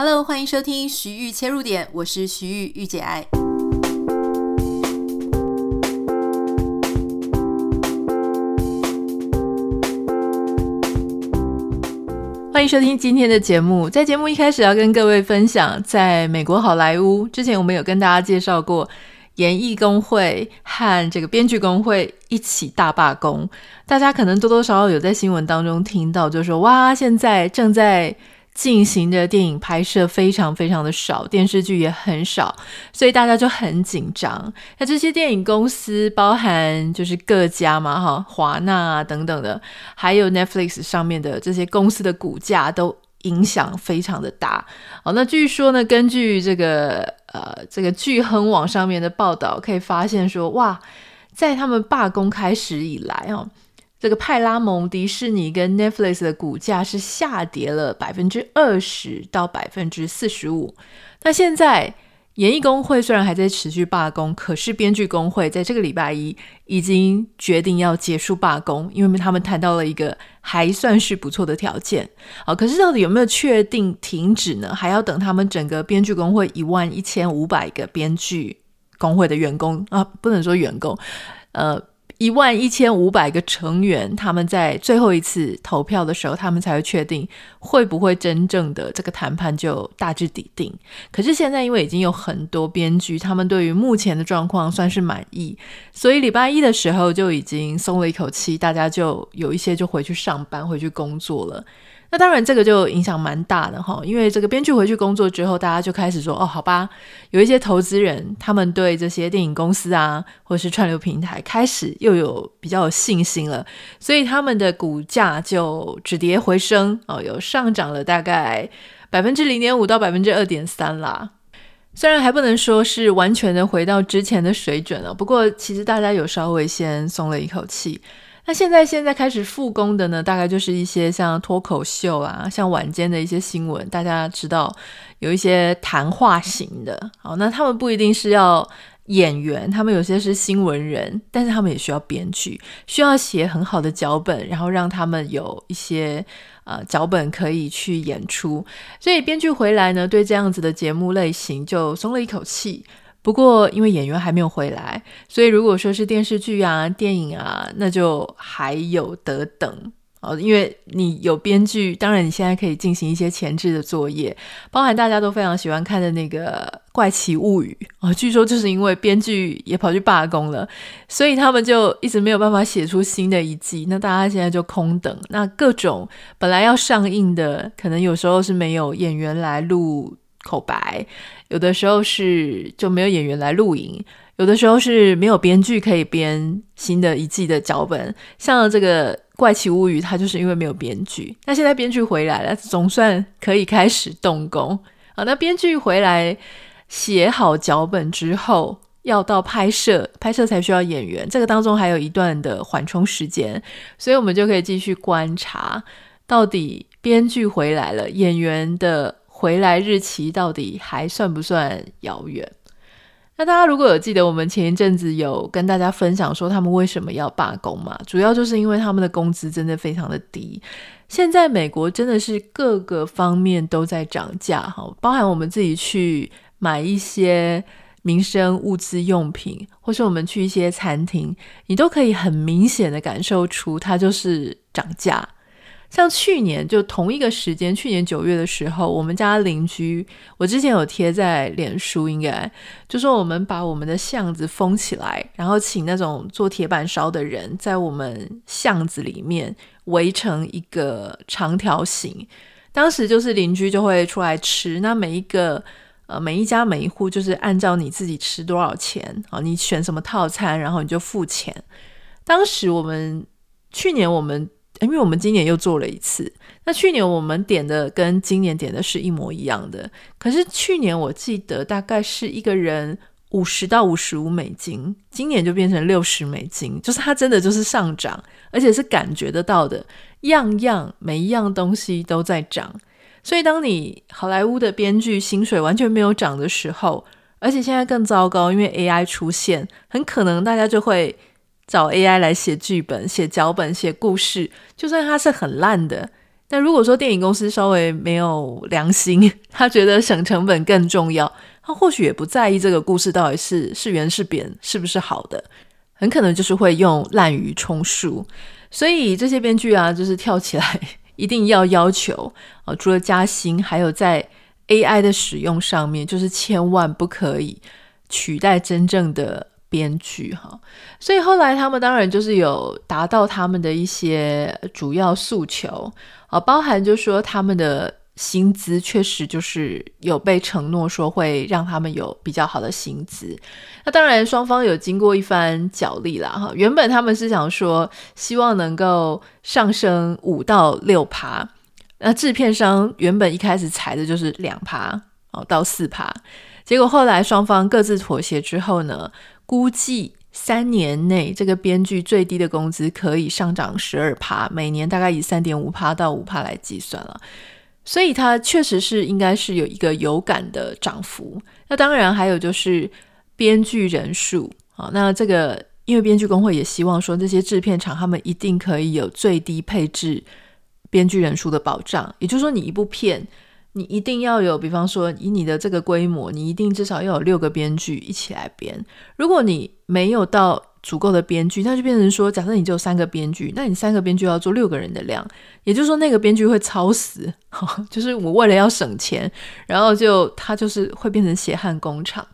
Hello，欢迎收听徐玉切入点，我是徐玉玉姐爱。欢迎收听今天的节目。在节目一开始要跟各位分享，在美国好莱坞之前，我们有跟大家介绍过演艺工会和这个编剧工会一起大罢工。大家可能多多少少有在新闻当中听到，就是说哇，现在正在。进行的电影拍摄非常非常的少，电视剧也很少，所以大家就很紧张。那这些电影公司，包含就是各家嘛，哈，华纳啊等等的，还有 Netflix 上面的这些公司的股价都影响非常的大。好，那据说呢，根据这个呃这个巨亨网上面的报道，可以发现说，哇，在他们罢工开始以来，哦。这个派拉蒙、迪士尼跟 Netflix 的股价是下跌了百分之二十到百分之四十五。那现在演艺工会虽然还在持续罢工，可是编剧工会在这个礼拜一已经决定要结束罢工，因为他们谈到了一个还算是不错的条件。好，可是到底有没有确定停止呢？还要等他们整个编剧工会一万一千五百个编剧工会的员工啊，不能说员工，呃。一万一千五百个成员，他们在最后一次投票的时候，他们才会确定会不会真正的这个谈判就大致底定。可是现在，因为已经有很多编剧，他们对于目前的状况算是满意，所以礼拜一的时候就已经松了一口气，大家就有一些就回去上班、回去工作了。那当然，这个就影响蛮大的哈，因为这个编剧回去工作之后，大家就开始说哦，好吧，有一些投资人，他们对这些电影公司啊，或是串流平台，开始又有比较有信心了，所以他们的股价就止跌回升哦，有上涨了大概百分之零点五到百分之二点三啦。虽然还不能说是完全的回到之前的水准了，不过其实大家有稍微先松了一口气。那现在现在开始复工的呢，大概就是一些像脱口秀啊，像晚间的一些新闻，大家知道有一些谈话型的，好，那他们不一定是要演员，他们有些是新闻人，但是他们也需要编剧，需要写很好的脚本，然后让他们有一些呃脚本可以去演出，所以编剧回来呢，对这样子的节目类型就松了一口气。不过，因为演员还没有回来，所以如果说是电视剧啊、电影啊，那就还有得等哦。因为你有编剧，当然你现在可以进行一些前置的作业，包含大家都非常喜欢看的那个《怪奇物语》哦。据说就是因为编剧也跑去罢工了，所以他们就一直没有办法写出新的一季。那大家现在就空等。那各种本来要上映的，可能有时候是没有演员来录口白。有的时候是就没有演员来录影，有的时候是没有编剧可以编新的一季的脚本。像这个《怪奇物语》，它就是因为没有编剧。那现在编剧回来了，总算可以开始动工。好，那编剧回来写好脚本之后，要到拍摄，拍摄才需要演员。这个当中还有一段的缓冲时间，所以我们就可以继续观察，到底编剧回来了，演员的。回来日期到底还算不算遥远？那大家如果有记得，我们前一阵子有跟大家分享说他们为什么要罢工嘛？主要就是因为他们的工资真的非常的低。现在美国真的是各个方面都在涨价哈，包含我们自己去买一些民生物资用品，或是我们去一些餐厅，你都可以很明显的感受出它就是涨价。像去年就同一个时间，去年九月的时候，我们家邻居，我之前有贴在脸书，应该就说我们把我们的巷子封起来，然后请那种做铁板烧的人在我们巷子里面围成一个长条形，当时就是邻居就会出来吃，那每一个呃每一家每一户就是按照你自己吃多少钱啊，你选什么套餐，然后你就付钱。当时我们去年我们。因为我们今年又做了一次，那去年我们点的跟今年点的是一模一样的，可是去年我记得大概是一个人五十到五十五美金，今年就变成六十美金，就是它真的就是上涨，而且是感觉得到的，样样每一样东西都在涨。所以当你好莱坞的编剧薪水完全没有涨的时候，而且现在更糟糕，因为 AI 出现，很可能大家就会。找 AI 来写剧本、写脚本、写故事，就算它是很烂的，那如果说电影公司稍微没有良心，他觉得省成本更重要，他或许也不在意这个故事到底是是圆是扁，是不是好的，很可能就是会用滥竽充数。所以这些编剧啊，就是跳起来 一定要要求啊，除了加薪，还有在 AI 的使用上面，就是千万不可以取代真正的。编剧哈，所以后来他们当然就是有达到他们的一些主要诉求。啊，包含就说他们的薪资确实就是有被承诺说会让他们有比较好的薪资。那当然双方有经过一番角力啦哈，原本他们是想说希望能够上升五到六趴，那制片商原本一开始裁的就是两趴哦到四趴，结果后来双方各自妥协之后呢，估计三年内，这个编剧最低的工资可以上涨十二趴，每年大概以三点五趴到五趴来计算了，所以它确实是应该是有一个有感的涨幅。那当然还有就是编剧人数啊，那这个因为编剧工会也希望说，这些制片厂他们一定可以有最低配置编剧人数的保障，也就是说，你一部片。你一定要有，比方说以你的这个规模，你一定至少要有六个编剧一起来编。如果你没有到足够的编剧，那就变成说，假设你只有三个编剧，那你三个编剧要做六个人的量，也就是说那个编剧会超死，就是我为了要省钱，然后就他就是会变成血汗工厂。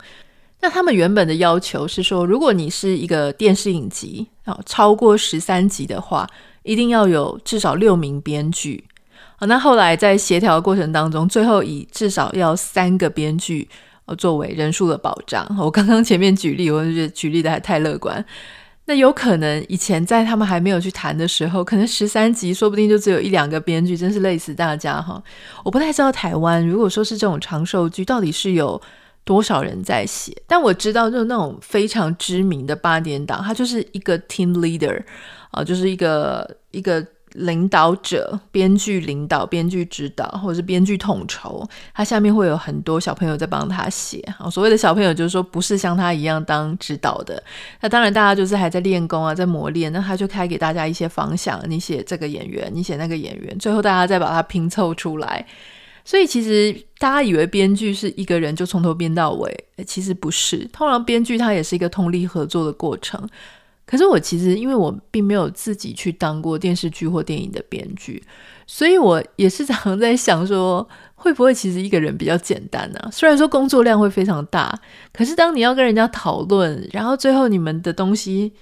那他们原本的要求是说，如果你是一个电视影集啊，超过十三集的话，一定要有至少六名编剧。那后来在协调的过程当中，最后以至少要三个编剧呃作为人数的保障。我刚刚前面举例，我就觉得举例的还太乐观。那有可能以前在他们还没有去谈的时候，可能十三集说不定就只有一两个编剧，真是累死大家哈。我不太知道台湾如果说是这种长寿剧，到底是有多少人在写？但我知道就是那种非常知名的八点档，它就是一个 team leader 啊，就是一个一个。领导者、编剧领导、编剧指导，或者是编剧统筹，他下面会有很多小朋友在帮他写。所谓的小朋友就是说不是像他一样当指导的。那当然，大家就是还在练功啊，在磨练。那他就开给大家一些方向，你写这个演员，你写那个演员，最后大家再把它拼凑出来。所以其实大家以为编剧是一个人就从头编到尾，其实不是。通常编剧他也是一个通力合作的过程。可是我其实，因为我并没有自己去当过电视剧或电影的编剧，所以我也是常在想说，会不会其实一个人比较简单呢？虽然说工作量会非常大，可是当你要跟人家讨论，然后最后你们的东西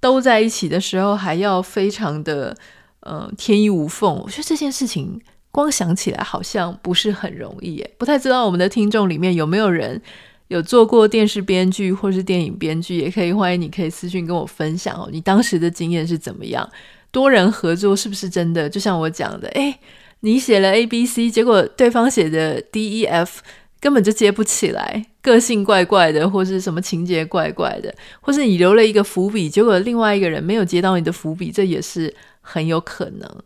都在一起的时候，还要非常的呃天衣无缝，我觉得这件事情光想起来好像不是很容易耶。不太知道我们的听众里面有没有人。有做过电视编剧或是电影编剧，也可以欢迎你可以私信跟我分享哦。你当时的经验是怎么样？多人合作是不是真的？就像我讲的，诶，你写了 A B C，结果对方写的 D E F 根本就接不起来，个性怪怪的，或是什么情节怪怪的，或是你留了一个伏笔，结果另外一个人没有接到你的伏笔，这也是很有可能。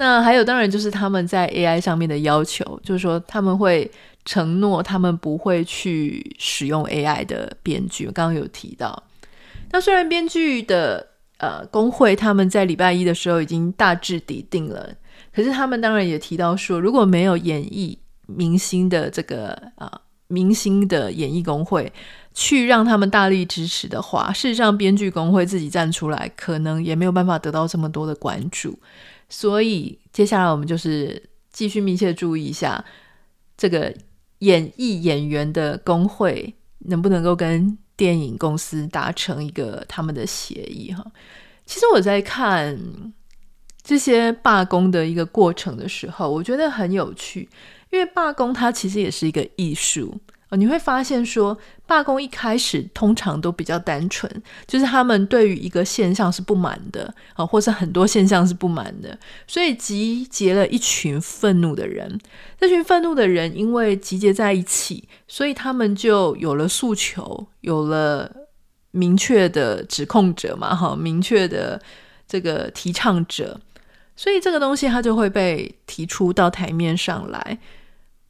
那还有，当然就是他们在 AI 上面的要求，就是说他们会承诺他们不会去使用 AI 的编剧。我刚刚有提到，那虽然编剧的呃工会他们在礼拜一的时候已经大致底定了，可是他们当然也提到说，如果没有演艺明星的这个啊、明星的演艺工会去让他们大力支持的话，事实上编剧工会自己站出来，可能也没有办法得到这么多的关注。所以接下来我们就是继续密切注意一下这个演艺演员的工会能不能够跟电影公司达成一个他们的协议哈。其实我在看这些罢工的一个过程的时候，我觉得很有趣，因为罢工它其实也是一个艺术。你会发现说，罢工一开始通常都比较单纯，就是他们对于一个现象是不满的啊，或是很多现象是不满的，所以集结了一群愤怒的人。这群愤怒的人因为集结在一起，所以他们就有了诉求，有了明确的指控者嘛，哈，明确的这个提倡者，所以这个东西它就会被提出到台面上来。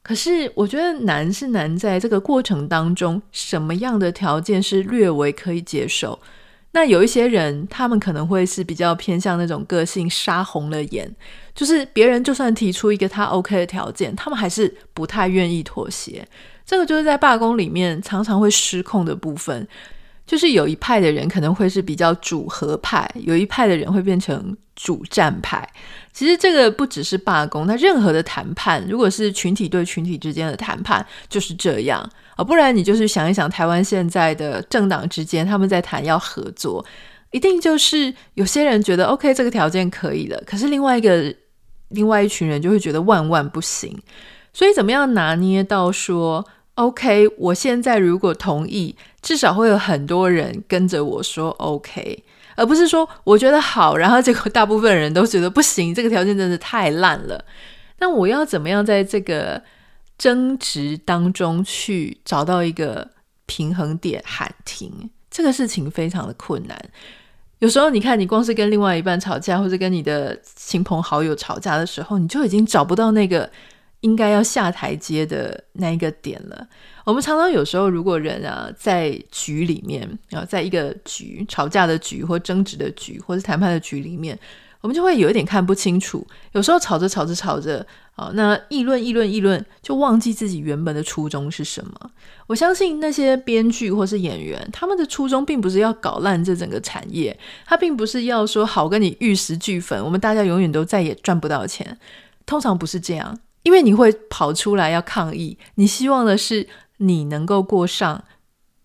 可是我觉得难是难在这个过程当中，什么样的条件是略微可以接受，那有一些人，他们可能会是比较偏向那种个性，杀红了眼，就是别人就算提出一个他 OK 的条件，他们还是不太愿意妥协。这个就是在罢工里面常常会失控的部分，就是有一派的人可能会是比较主和派，有一派的人会变成主战派。其实这个不只是罢工，那任何的谈判，如果是群体对群体之间的谈判，就是这样啊。不然你就是想一想，台湾现在的政党之间，他们在谈要合作，一定就是有些人觉得 OK，这个条件可以了，可是另外一个另外一群人就会觉得万万不行。所以怎么样拿捏到说 OK，我现在如果同意，至少会有很多人跟着我说 OK，而不是说我觉得好，然后结果大部分人都觉得不行，这个条件真的太烂了。那我要怎么样在这个争执当中去找到一个平衡点，喊停这个事情非常的困难。有时候你看，你光是跟另外一半吵架，或者跟你的亲朋好友吵架的时候，你就已经找不到那个应该要下台阶的那一个点了。我们常常有时候，如果人啊在局里面啊，在一个局吵架的局，或争执的局，或是谈判的局里面。我们就会有一点看不清楚，有时候吵着吵着吵着，啊，那议论议论议论，就忘记自己原本的初衷是什么。我相信那些编剧或是演员，他们的初衷并不是要搞烂这整个产业，他并不是要说好跟你玉石俱焚，我们大家永远都再也赚不到钱。通常不是这样，因为你会跑出来要抗议，你希望的是你能够过上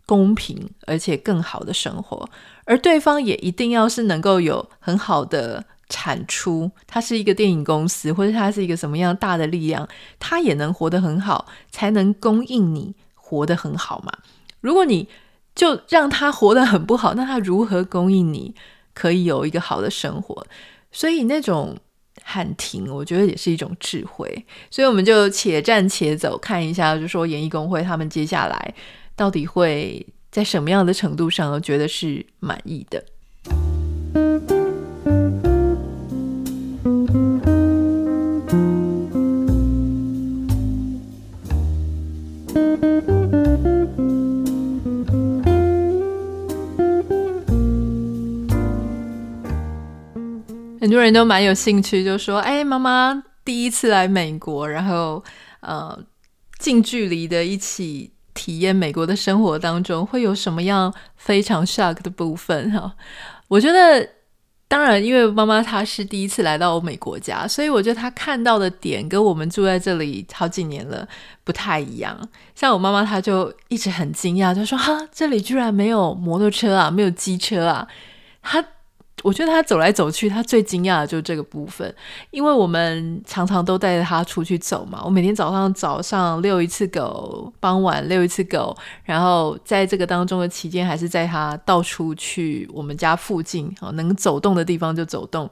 公平而且更好的生活，而对方也一定要是能够有很好的。产出，它是一个电影公司，或者它是一个什么样大的力量，它也能活得很好，才能供应你活得很好嘛。如果你就让他活得很不好，那他如何供应你可以有一个好的生活？所以那种喊停，我觉得也是一种智慧。所以我们就且战且走，看一下，就说演艺工会他们接下来到底会在什么样的程度上，觉得是满意的。多人都蛮有兴趣，就说：“哎，妈妈第一次来美国，然后呃，近距离的一起体验美国的生活当中，会有什么样非常 shock 的部分？”哈，我觉得，当然，因为妈妈她是第一次来到美国家，所以我觉得她看到的点跟我们住在这里好几年了不太一样。像我妈妈，她就一直很惊讶，就说：“哈，这里居然没有摩托车啊，没有机车啊！”她。我觉得他走来走去，他最惊讶的就是这个部分，因为我们常常都带着他出去走嘛。我每天早上早上遛一次狗，傍晚遛一次狗，然后在这个当中的期间，还是在他到处去我们家附近啊，能走动的地方就走动。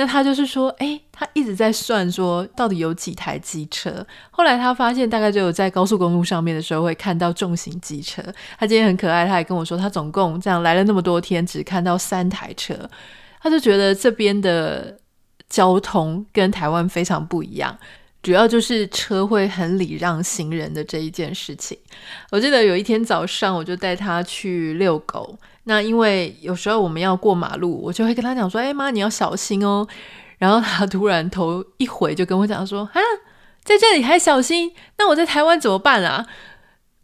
那他就是说，哎，他一直在算说到底有几台机车。后来他发现，大概只有在高速公路上面的时候会看到重型机车。他今天很可爱，他还跟我说，他总共这样来了那么多天，只看到三台车。他就觉得这边的交通跟台湾非常不一样，主要就是车会很礼让行人的这一件事情。我记得有一天早上，我就带他去遛狗。那因为有时候我们要过马路，我就会跟他讲说：“哎妈，你要小心哦。”然后他突然头一回，就跟我讲说：“啊，在这里还小心？那我在台湾怎么办啊？”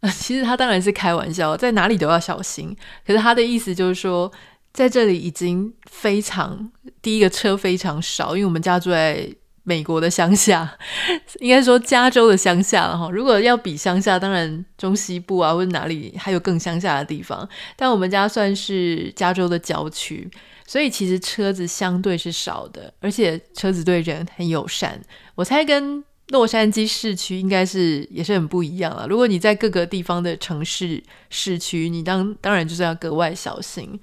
其实他当然是开玩笑，在哪里都要小心。可是他的意思就是说，在这里已经非常第一个车非常少，因为我们家住在。美国的乡下，应该说加州的乡下了哈。如果要比乡下，当然中西部啊，或者哪里还有更乡下的地方。但我们家算是加州的郊区，所以其实车子相对是少的，而且车子对人很友善。我猜跟洛杉矶市区应该是也是很不一样了。如果你在各个地方的城市市区，你当当然就是要格外小心。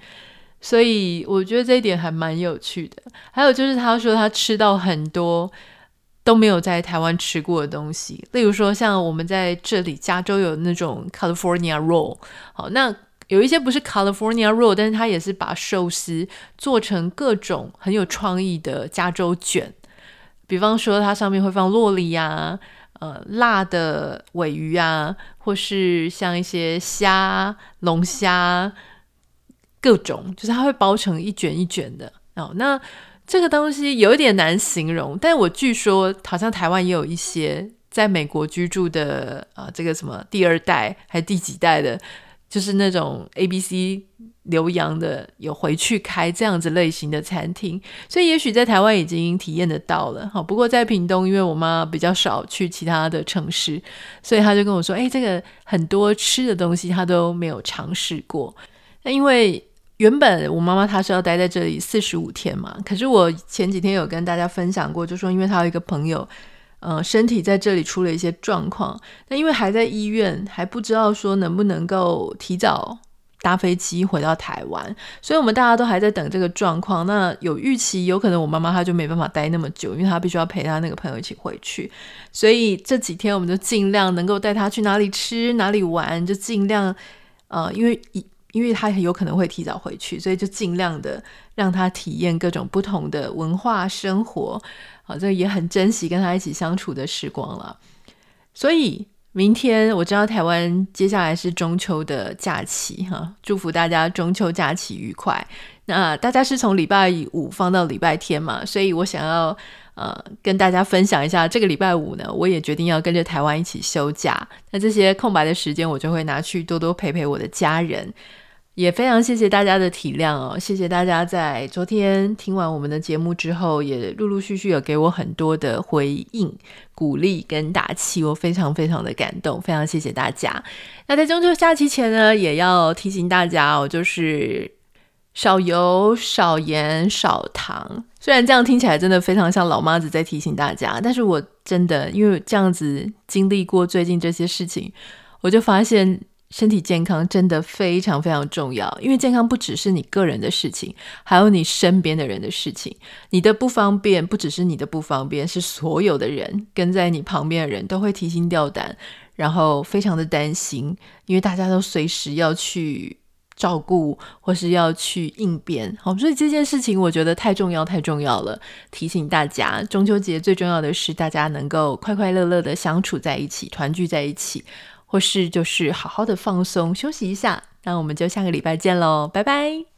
所以我觉得这一点还蛮有趣的。还有就是，他说他吃到很多都没有在台湾吃过的东西，例如说像我们在这里加州有那种 California Roll。好，那有一些不是 California Roll，但是他也是把寿司做成各种很有创意的加州卷。比方说，它上面会放洛梨呀，呃，辣的鮪鱼啊，或是像一些虾、龙虾。各种，就是它会包成一卷一卷的哦。那这个东西有一点难形容，但我据说好像台湾也有一些在美国居住的啊、这个什么第二代还是第几代的，就是那种 ABC 留洋的，有回去开这样子类型的餐厅，所以也许在台湾已经体验得到了。好，不过在屏东，因为我妈比较少去其他的城市，所以她就跟我说：“哎，这个很多吃的东西她都没有尝试过。”那因为。原本我妈妈她是要待在这里四十五天嘛，可是我前几天有跟大家分享过，就说因为她有一个朋友，呃，身体在这里出了一些状况，那因为还在医院，还不知道说能不能够提早搭飞机回到台湾，所以我们大家都还在等这个状况。那有预期，有可能我妈妈她就没办法待那么久，因为她必须要陪她那个朋友一起回去，所以这几天我们就尽量能够带她去哪里吃哪里玩，就尽量，呃，因为一。因为他很有可能会提早回去，所以就尽量的让他体验各种不同的文化生活，好，这也很珍惜跟他一起相处的时光了。所以明天我知道台湾接下来是中秋的假期，哈，祝福大家中秋假期愉快。那大家是从礼拜五放到礼拜天嘛，所以我想要。呃，跟大家分享一下，这个礼拜五呢，我也决定要跟着台湾一起休假。那这些空白的时间，我就会拿去多多陪陪我的家人。也非常谢谢大家的体谅哦，谢谢大家在昨天听完我们的节目之后，也陆陆续续有给我很多的回应、鼓励跟打气，我非常非常的感动，非常谢谢大家。那在中秋假期前呢，也要提醒大家哦，就是。少油、少盐、少糖。虽然这样听起来真的非常像老妈子在提醒大家，但是我真的因为这样子经历过最近这些事情，我就发现身体健康真的非常非常重要。因为健康不只是你个人的事情，还有你身边的人的事情。你的不方便不只是你的不方便，是所有的人跟在你旁边的人都会提心吊胆，然后非常的担心，因为大家都随时要去。照顾或是要去应变，好，所以这件事情我觉得太重要，太重要了。提醒大家，中秋节最重要的是大家能够快快乐乐的相处在一起，团聚在一起，或是就是好好的放松休息一下。那我们就下个礼拜见喽，拜拜。